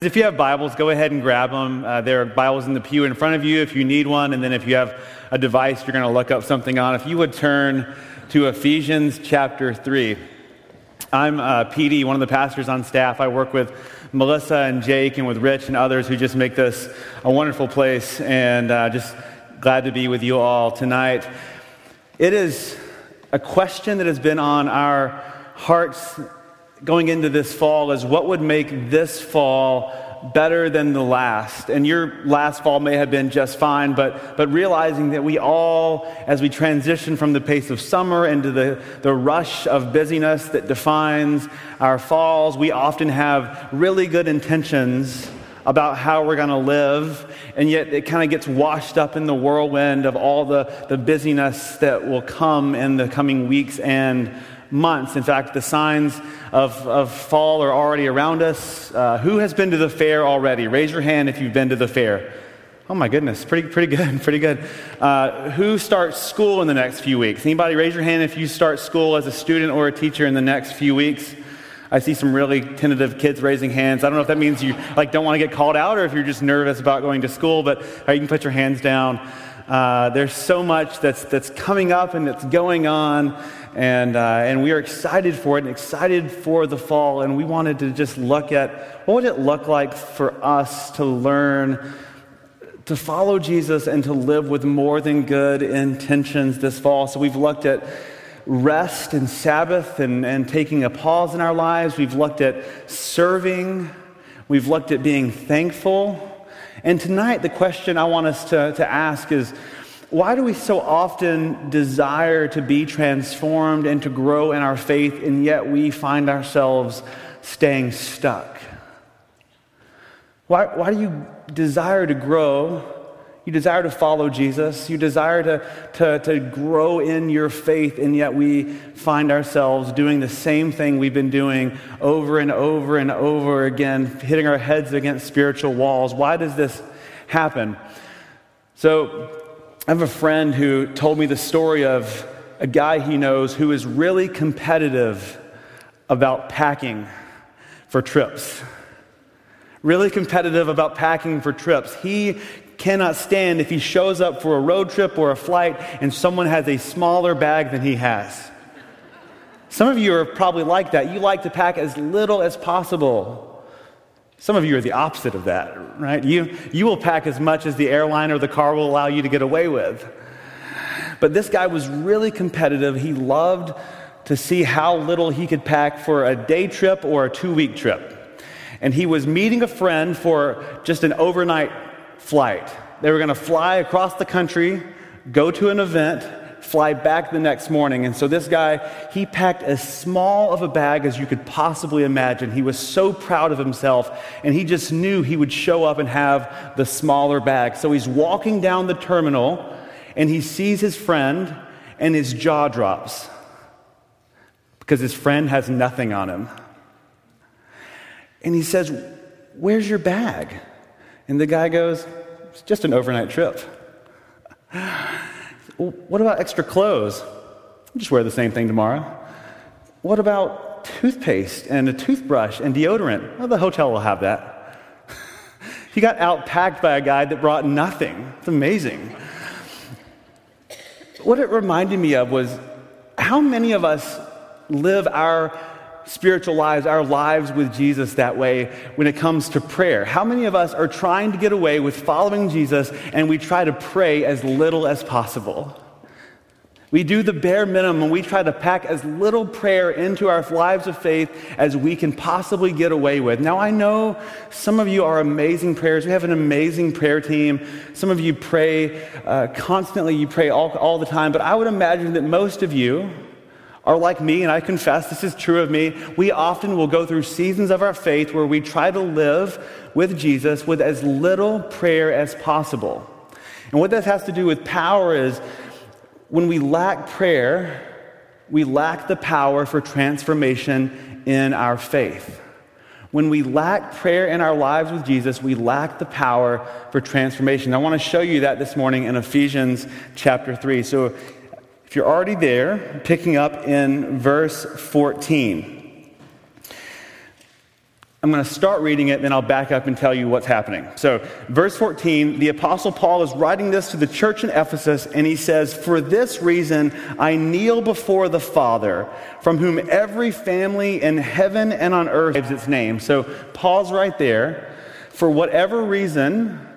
If you have Bibles, go ahead and grab them. Uh, there are Bibles in the pew in front of you if you need one. And then if you have a device you're going to look up something on, if you would turn to Ephesians chapter 3. I'm uh, Petey, one of the pastors on staff. I work with Melissa and Jake and with Rich and others who just make this a wonderful place. And uh, just glad to be with you all tonight. It is a question that has been on our hearts going into this fall is what would make this fall better than the last. And your last fall may have been just fine, but, but realizing that we all, as we transition from the pace of summer into the, the rush of busyness that defines our falls, we often have really good intentions about how we're going to live, and yet it kind of gets washed up in the whirlwind of all the, the busyness that will come in the coming weeks and months. In fact, the signs of, of fall are already around us. Uh, who has been to the fair already? Raise your hand if you've been to the fair. Oh my goodness, pretty, pretty good, pretty good. Uh, who starts school in the next few weeks? Anybody raise your hand if you start school as a student or a teacher in the next few weeks? I see some really tentative kids raising hands. I don't know if that means you like don't want to get called out or if you're just nervous about going to school, but uh, you can put your hands down. Uh, there's so much that's, that's coming up and that's going on, and, uh, and we are excited for it and excited for the fall. And we wanted to just look at what would it look like for us to learn to follow Jesus and to live with more than good intentions this fall. So we've looked at rest and Sabbath and, and taking a pause in our lives. We've looked at serving. We've looked at being thankful. And tonight, the question I want us to, to ask is why do we so often desire to be transformed and to grow in our faith, and yet we find ourselves staying stuck? Why, why do you desire to grow? You desire to follow Jesus. You desire to, to, to grow in your faith, and yet we find ourselves doing the same thing we've been doing over and over and over again, hitting our heads against spiritual walls. Why does this happen? So, I have a friend who told me the story of a guy he knows who is really competitive about packing for trips. Really competitive about packing for trips. He cannot stand if he shows up for a road trip or a flight and someone has a smaller bag than he has. Some of you are probably like that. You like to pack as little as possible. Some of you are the opposite of that, right? You, you will pack as much as the airline or the car will allow you to get away with. But this guy was really competitive. He loved to see how little he could pack for a day trip or a two week trip. And he was meeting a friend for just an overnight flight. They were going to fly across the country, go to an event, fly back the next morning. And so this guy, he packed as small of a bag as you could possibly imagine. He was so proud of himself, and he just knew he would show up and have the smaller bag. So he's walking down the terminal, and he sees his friend, and his jaw drops because his friend has nothing on him. And he says, Where's your bag? And the guy goes, It's just an overnight trip. Well, what about extra clothes? I'll just wear the same thing tomorrow. What about toothpaste and a toothbrush and deodorant? Well, the hotel will have that. he got outpacked by a guy that brought nothing. It's amazing. What it reminded me of was how many of us live our spiritual lives, our lives with Jesus that way when it comes to prayer. How many of us are trying to get away with following Jesus and we try to pray as little as possible? We do the bare minimum. We try to pack as little prayer into our lives of faith as we can possibly get away with. Now, I know some of you are amazing prayers. We have an amazing prayer team. Some of you pray uh, constantly, you pray all, all the time. But I would imagine that most of you, are like me, and I confess this is true of me. We often will go through seasons of our faith where we try to live with Jesus with as little prayer as possible. And what this has to do with power is when we lack prayer, we lack the power for transformation in our faith. When we lack prayer in our lives with Jesus, we lack the power for transformation. I want to show you that this morning in Ephesians chapter 3. So if you're already there, picking up in verse 14. I'm going to start reading it, then I'll back up and tell you what's happening. So, verse 14, the Apostle Paul is writing this to the church in Ephesus, and he says, For this reason I kneel before the Father, from whom every family in heaven and on earth gives its name. So, pause right there. For whatever reason,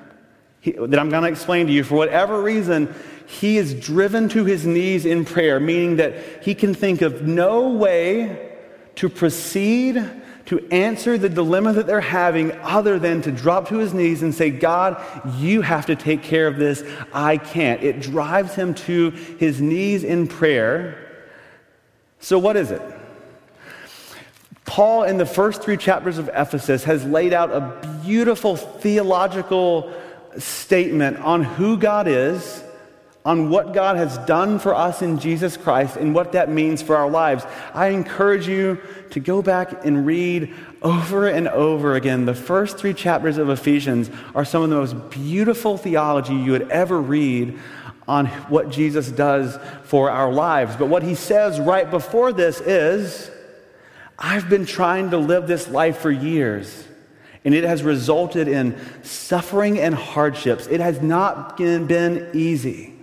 that I'm going to explain to you, for whatever reason, he is driven to his knees in prayer, meaning that he can think of no way to proceed to answer the dilemma that they're having other than to drop to his knees and say, God, you have to take care of this. I can't. It drives him to his knees in prayer. So, what is it? Paul, in the first three chapters of Ephesus, has laid out a beautiful theological statement on who God is on what God has done for us in Jesus Christ and what that means for our lives. I encourage you to go back and read over and over again. The first three chapters of Ephesians are some of the most beautiful theology you would ever read on what Jesus does for our lives. But what he says right before this is I've been trying to live this life for years. And it has resulted in suffering and hardships. It has not been easy.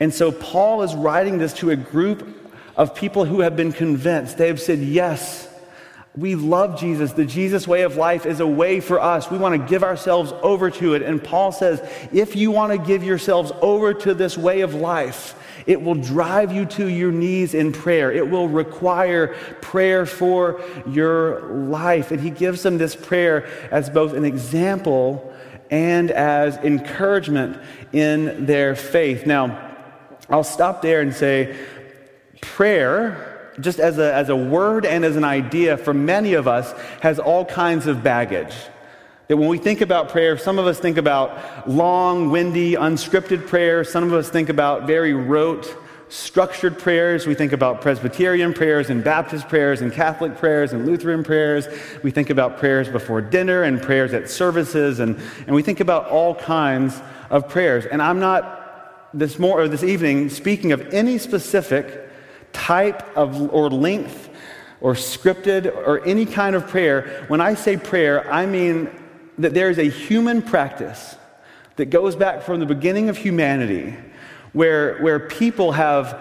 And so Paul is writing this to a group of people who have been convinced. They have said, Yes, we love Jesus. The Jesus way of life is a way for us. We want to give ourselves over to it. And Paul says, if you want to give yourselves over to this way of life, it will drive you to your knees in prayer. It will require prayer for your life. And he gives them this prayer as both an example and as encouragement in their faith. Now, I'll stop there and say prayer, just as a, as a word and as an idea, for many of us, has all kinds of baggage. That when we think about prayer, some of us think about long, windy, unscripted prayers. Some of us think about very rote, structured prayers. We think about Presbyterian prayers and Baptist prayers and Catholic prayers and Lutheran prayers. We think about prayers before dinner and prayers at services. And, and we think about all kinds of prayers. And I'm not this, more, or this evening speaking of any specific type of or length or scripted or any kind of prayer. When I say prayer, I mean that there is a human practice that goes back from the beginning of humanity where, where people have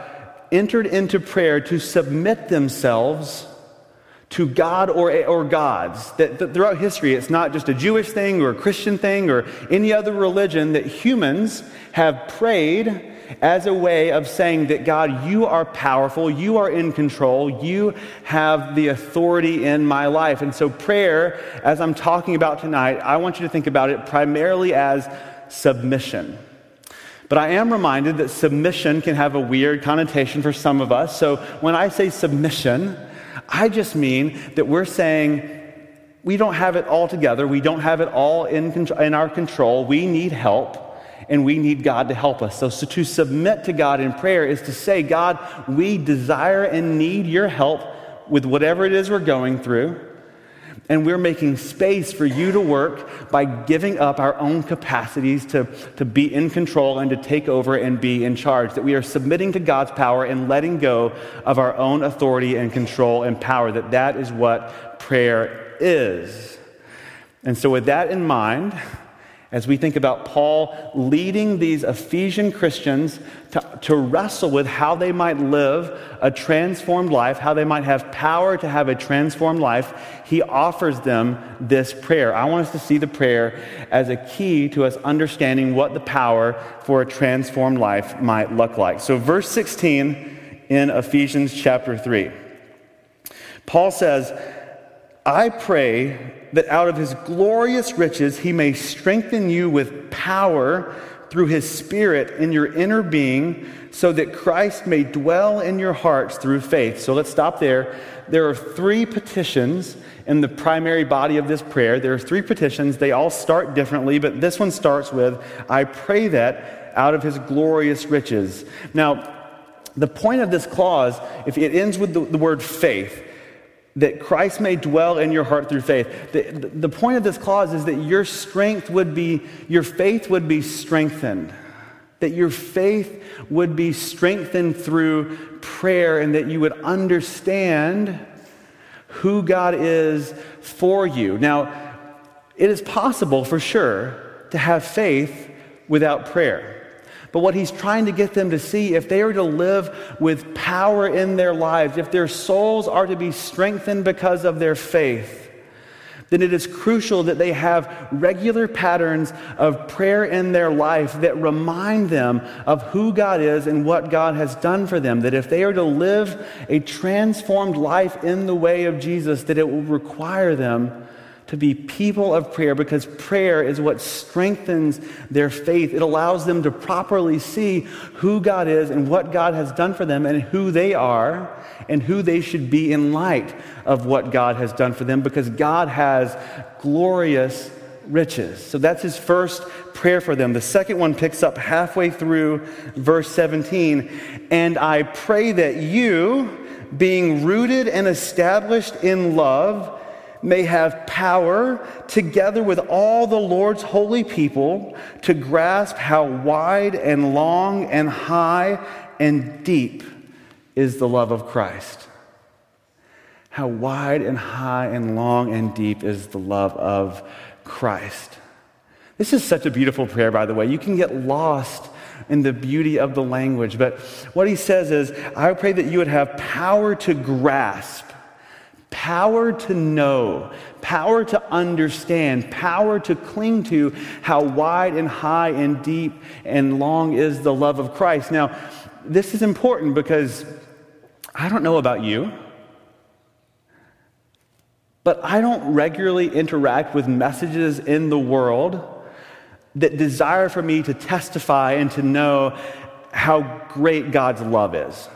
entered into prayer to submit themselves to God or, or gods. That, that, throughout history, it's not just a Jewish thing or a Christian thing or any other religion, that humans have prayed as a way of saying that God, you are powerful, you are in control, you have the authority in my life. And so, prayer, as I'm talking about tonight, I want you to think about it primarily as submission. But I am reminded that submission can have a weird connotation for some of us. So, when I say submission, I just mean that we're saying we don't have it all together. We don't have it all in, in our control. We need help and we need God to help us. So, so to submit to God in prayer is to say, God, we desire and need your help with whatever it is we're going through. And we're making space for you to work by giving up our own capacities to, to be in control and to take over and be in charge. That we are submitting to God's power and letting go of our own authority and control and power. That that is what prayer is. And so, with that in mind, as we think about Paul leading these Ephesian Christians to, to, wrestle with how they might live a transformed life, how they might have power to have a transformed life, he offers them this prayer. I want us to see the prayer as a key to us understanding what the power for a transformed life might look like. So, verse 16 in Ephesians chapter 3, Paul says, I pray that out of his glorious riches he may strengthen you with power through his Spirit in your inner being, so that Christ may dwell in your hearts through faith. So let's stop there. There are three petitions in the primary body of this prayer. There are three petitions. They all start differently, but this one starts with I pray that out of his glorious riches. Now, the point of this clause, if it ends with the, the word faith, that Christ may dwell in your heart through faith. The, the point of this clause is that your strength would be, your faith would be strengthened. That your faith would be strengthened through prayer and that you would understand who God is for you. Now, it is possible for sure to have faith without prayer. But what he's trying to get them to see, if they are to live with power in their lives, if their souls are to be strengthened because of their faith, then it is crucial that they have regular patterns of prayer in their life that remind them of who God is and what God has done for them. That if they are to live a transformed life in the way of Jesus, that it will require them to be people of prayer because prayer is what strengthens their faith. It allows them to properly see who God is and what God has done for them and who they are and who they should be in light of what God has done for them because God has glorious riches. So that's his first prayer for them. The second one picks up halfway through verse 17. And I pray that you, being rooted and established in love, may have power, together with all the Lord's holy people, to grasp how wide and long and high and deep is the love of Christ. How wide and high and long and deep is the love of Christ. This is such a beautiful prayer, by the way. You can get lost in the beauty of the language. But what he says is, I pray that you would have power to grasp power to know, power to understand, power to cling to how wide and high and deep and long is the love of Christ. Now, this is important because I don't know about you, but I don't regularly interact with messages in the world that desire for me to testify and to know how great God's love is.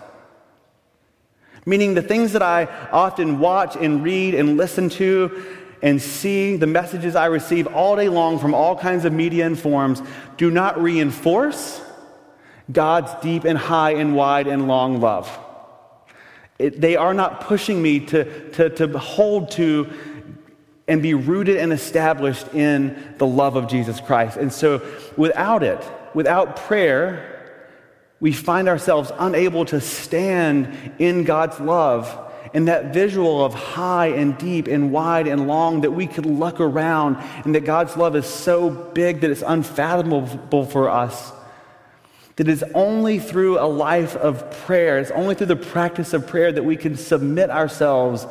Meaning, the things that I often watch and read and listen to and see, the messages I receive all day long from all kinds of media and forms, do not reinforce God's deep and high and wide and long love. It, they are not pushing me to, to, to hold to and be rooted and established in the love of Jesus Christ. And so, without it, without prayer, we find ourselves unable to stand in God's love and that visual of high and deep and wide and long that we could look around and that God's love is so big that it's unfathomable for us. That it's only through a life of prayer, it's only through the practice of prayer that we can submit ourselves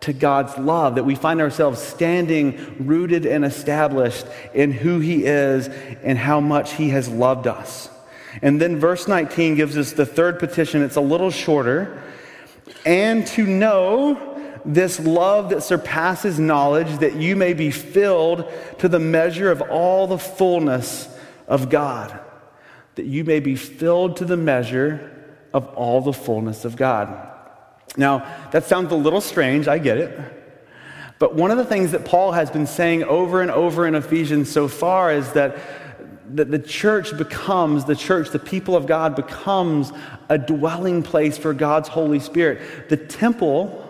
to God's love, that we find ourselves standing rooted and established in who He is and how much He has loved us. And then verse 19 gives us the third petition. It's a little shorter. And to know this love that surpasses knowledge, that you may be filled to the measure of all the fullness of God. That you may be filled to the measure of all the fullness of God. Now, that sounds a little strange, I get it. But one of the things that Paul has been saying over and over in Ephesians so far is that that the church becomes, the church, the people of God becomes a dwelling place for God's Holy Spirit. The temple,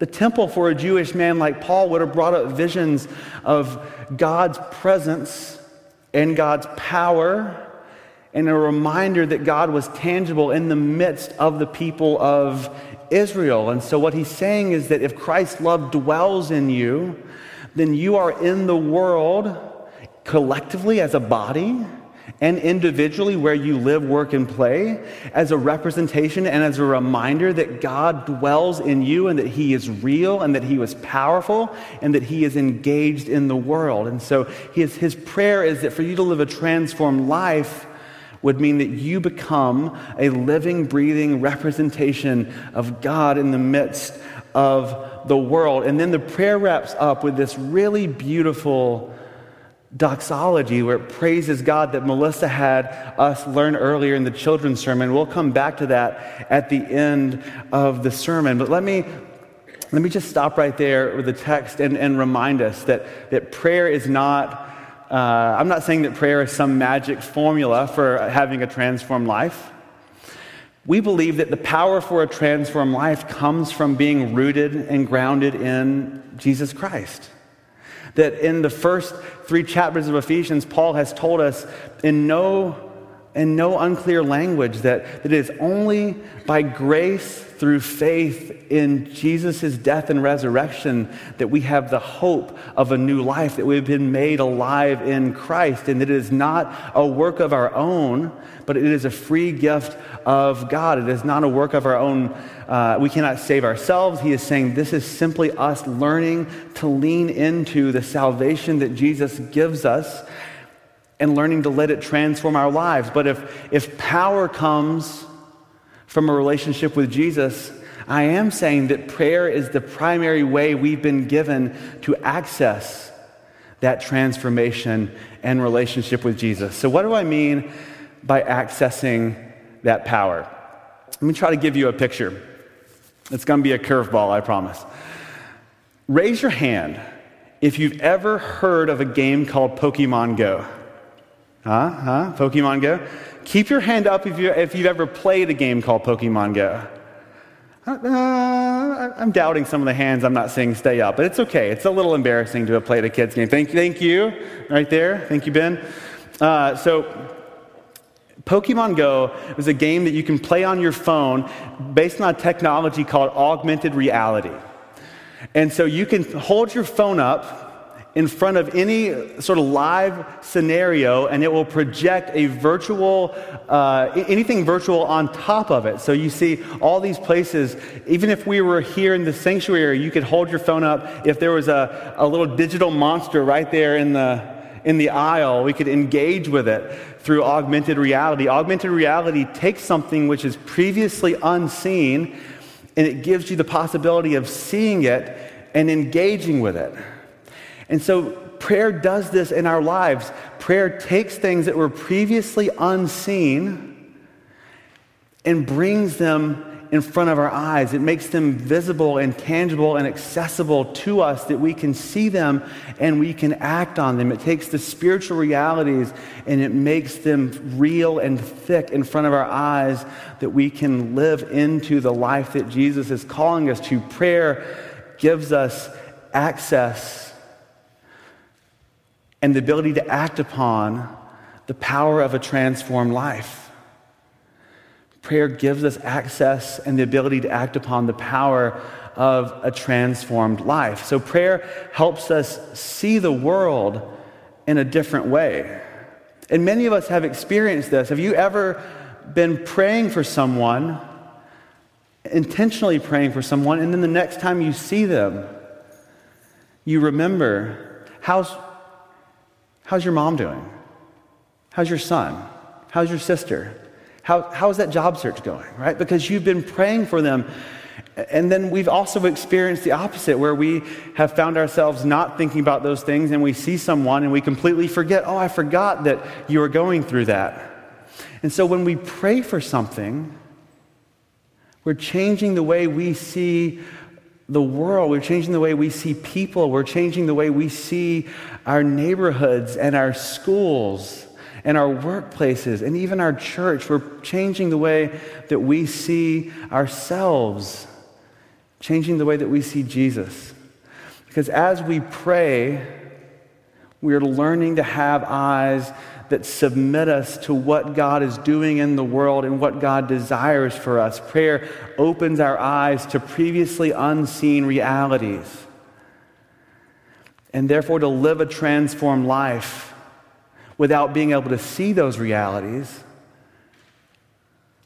the temple for a Jewish man like Paul would have brought up visions of God's presence and God's power and a reminder that God was tangible in the midst of the people of Israel. And so, what he's saying is that if Christ's love dwells in you, then you are in the world collectively as a body and individually where you live, work, and play as a representation and as a reminder that God dwells in you and that He is real and that He was powerful and that He is engaged in the world. And so his, his prayer is that for you to live a transformed life would mean that you become a living, breathing representation of God in the midst of the world. And then the prayer wraps up with this really beautiful doxology where it praises God that Melissa had us learn earlier in the children's sermon. We'll come back to that at the end of the sermon. But let me let me just stop right there with the text and, and remind us that, that prayer is not, uh, I'm not saying that prayer is some magic formula for having a transformed life. We believe that the power for a transformed life comes from being rooted and grounded in Jesus Christ. That in the first three chapters of Ephesians, Paul has told us in no and no unclear language that, that it is only by grace through faith in Jesus' death and resurrection that we have the hope of a new life, that we've been made alive in Christ, and that it is not a work of our own, but it is a free gift of God. It is not a work of our own. Uh, we cannot save ourselves. He is saying this is simply us learning to lean into the salvation that Jesus gives us and learning to let it transform our lives. But if, if power comes from a relationship with Jesus, I am saying that prayer is the primary way we've been given to access that transformation and relationship with Jesus. So, what do I mean by accessing that power? Let me try to give you a picture. It's going to be a curveball, I promise. Raise your hand if you've ever heard of a game called Pokemon Go. Huh? Huh? Pokemon Go? Keep your hand up if, you, if you've ever played a game called Pokemon Go. Uh, I'm doubting some of the hands. I'm not seeing stay up, but it's okay. It's a little embarrassing to have played a kid's game. Thank, you. thank you, right there. Thank you, Ben. Uh, so, Pokemon Go is a game that you can play on your phone based on a technology called augmented reality. And so you can hold your phone up in front of any sort of live scenario and it will project a virtual, uh, anything virtual on top of it. So you see all these places. Even if we were here in the sanctuary, you could hold your phone up. If there was a, a little digital monster right there in the, in the aisle, we could engage with it through augmented reality. Augmented reality takes something which is previously unseen and it gives you the possibility of seeing it and engaging with it. And so prayer does this in our lives. Prayer takes things that were previously unseen and brings them in front of our eyes. It makes them visible and tangible and accessible to us that we can see them and we can act on them. It takes the spiritual realities and it makes them real and thick in front of our eyes that we can live into the life that Jesus is calling us to. Prayer gives us access and the ability to act upon the power of a transformed life. Prayer gives us access and the ability to act upon the power of a transformed life. So, prayer helps us see the world in a different way. And many of us have experienced this. Have you ever been praying for someone, intentionally praying for someone, and then the next time you see them, you remember how's How's your mom doing? How's your son? How's your sister? How, how's that job search going, right? Because you've been praying for them. And then we've also experienced the opposite, where we have found ourselves not thinking about those things and we see someone and we completely forget, oh, I forgot that you were going through that. And so when we pray for something, we're changing the way we see the world. We're changing the way we see people. We're changing the way we see our neighborhoods and our schools and our workplaces and even our church. We're changing the way that we see ourselves, changing the way that we see Jesus. Because as we pray, we're learning to have eyes that submit us to what God is doing in the world and what God desires for us. Prayer opens our eyes to previously unseen realities. And therefore, to live a transformed life without being able to see those realities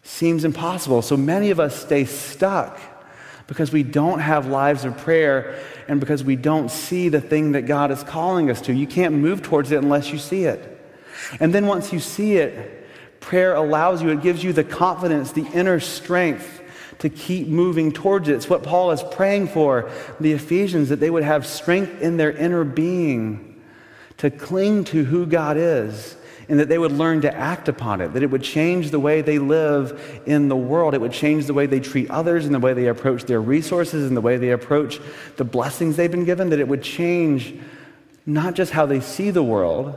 seems impossible. So many of us stay stuck because we don't have lives of prayer and because we don't see the thing that God is calling us to. You can't move towards it unless you see it. And then once you see it, prayer allows you, it gives you the confidence, the inner strength to keep moving towards it. It's what Paul is praying for the Ephesians, that they would have strength in their inner being to cling to who God is and that they would learn to act upon it, that it would change the way they live in the world. It would change the way they treat others and the way they approach their resources and the way they approach the blessings they've been given, that it would change not just how they see the world,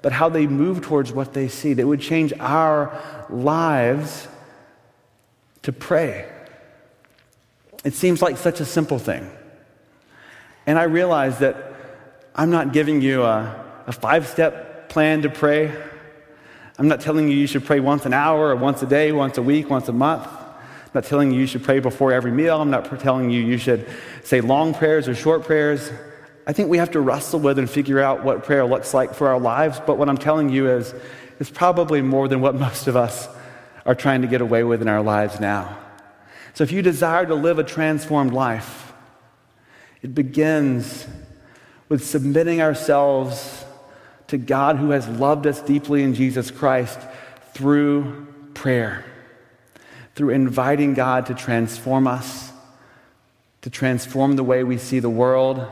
but how they move towards what they see. That would change our lives to pray. It seems like such a simple thing. And I realize that I'm not giving you a, a five step plan to pray. I'm not telling you you should pray once an hour or once a day, once a week, once a month. I'm not telling you you should pray before every meal. I'm not telling you you should say long prayers or short prayers. I think we have to wrestle with and figure out what prayer looks like for our lives. But what I'm telling you is, it's probably more than what most of us are trying to get away with in our lives now. So if you desire to live a transformed life, it begins with submitting ourselves to God who has loved us deeply in Jesus Christ through prayer, through inviting God to transform us, to transform the way we see the world,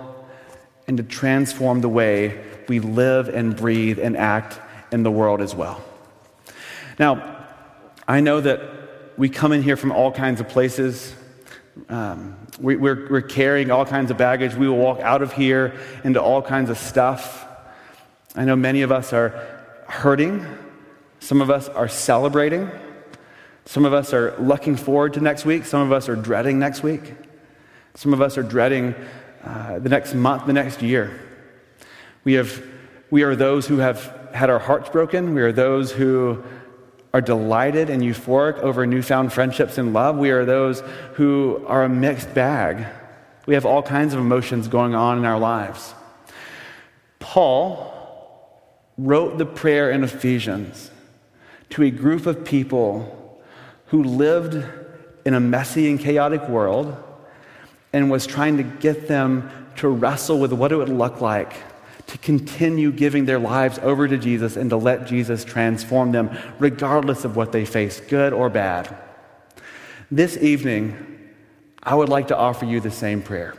and to transform the way we live and breathe and act in the world as well. Now, I know that we come in here from all kinds of places. Um, we, we're, we're carrying all kinds of baggage. We will walk out of here into all kinds of stuff. I know many of us are hurting. Some of us are celebrating. Some of us are looking forward to next week. Some of us are dreading next week. Some of us are dreading uh, the next month, the next year. We, have, we are those who have had our hearts broken. We are those who are delighted and euphoric over newfound friendships and love. We are those who are a mixed bag. We have all kinds of emotions going on in our lives. Paul wrote the prayer in Ephesians to a group of people who lived in a messy and chaotic world and was trying to get them to wrestle with what it would look like to continue giving their lives over to Jesus and to let Jesus transform them, regardless of what they face, good or bad. This evening, I would like to offer you the same prayer.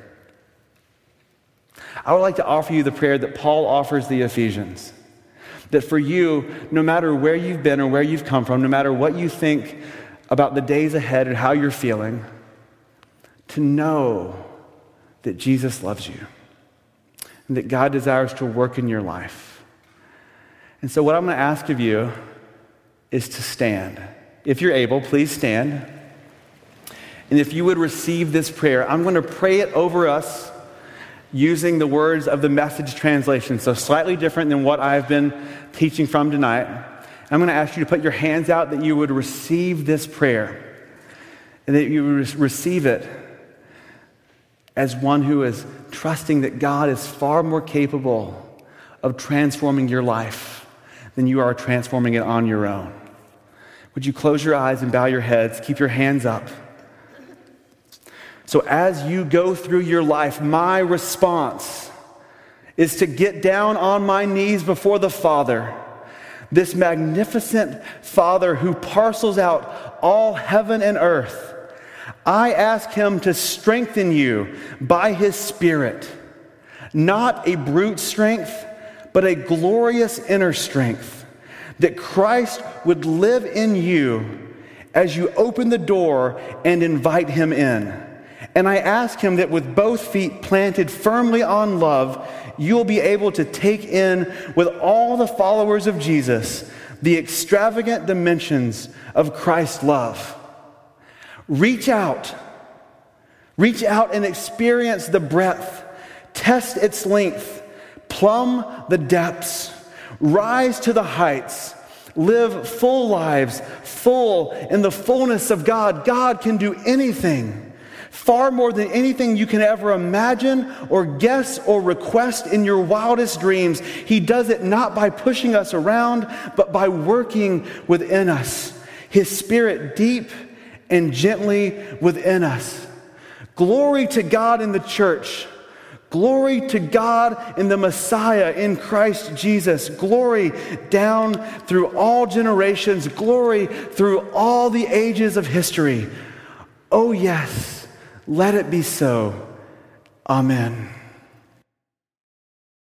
I would like to offer you the prayer that Paul offers the Ephesians. That for you, no matter where you've been or where you've come from, no matter what you think about the days ahead and how you're feeling, to know that Jesus loves you and that God desires to work in your life. And so, what I'm going to ask of you is to stand. If you're able, please stand. And if you would receive this prayer, I'm going to pray it over us using the words of the message translation, so slightly different than what I've been teaching from tonight. I'm going to ask you to put your hands out that you would receive this prayer and that you would receive it as one who is trusting that God is far more capable of transforming your life than you are transforming it on your own. Would you close your eyes and bow your heads? Keep your hands up. So, as you go through your life, my response is to get down on my knees before the Father, this magnificent Father who parcels out all heaven and earth I ask him to strengthen you by his Spirit, not a brute strength, but a glorious inner strength, that Christ would live in you as you open the door and invite him in. And I ask him that with both feet planted firmly on love, you'll be able to take in with all the followers of Jesus the extravagant dimensions of Christ's love. Reach out. Reach out and experience the breadth, test its length, plumb the depths, rise to the heights, live full lives, full in the fullness of God. God can do anything, far more than anything you can ever imagine or guess or request in your wildest dreams. He does it not by pushing us around, but by working within us. His spirit deep and gently within us. Glory to God in the church. Glory to God in the Messiah, in Christ Jesus. Glory down through all generations. Glory through all the ages of history. Oh, yes, let it be so. Amen.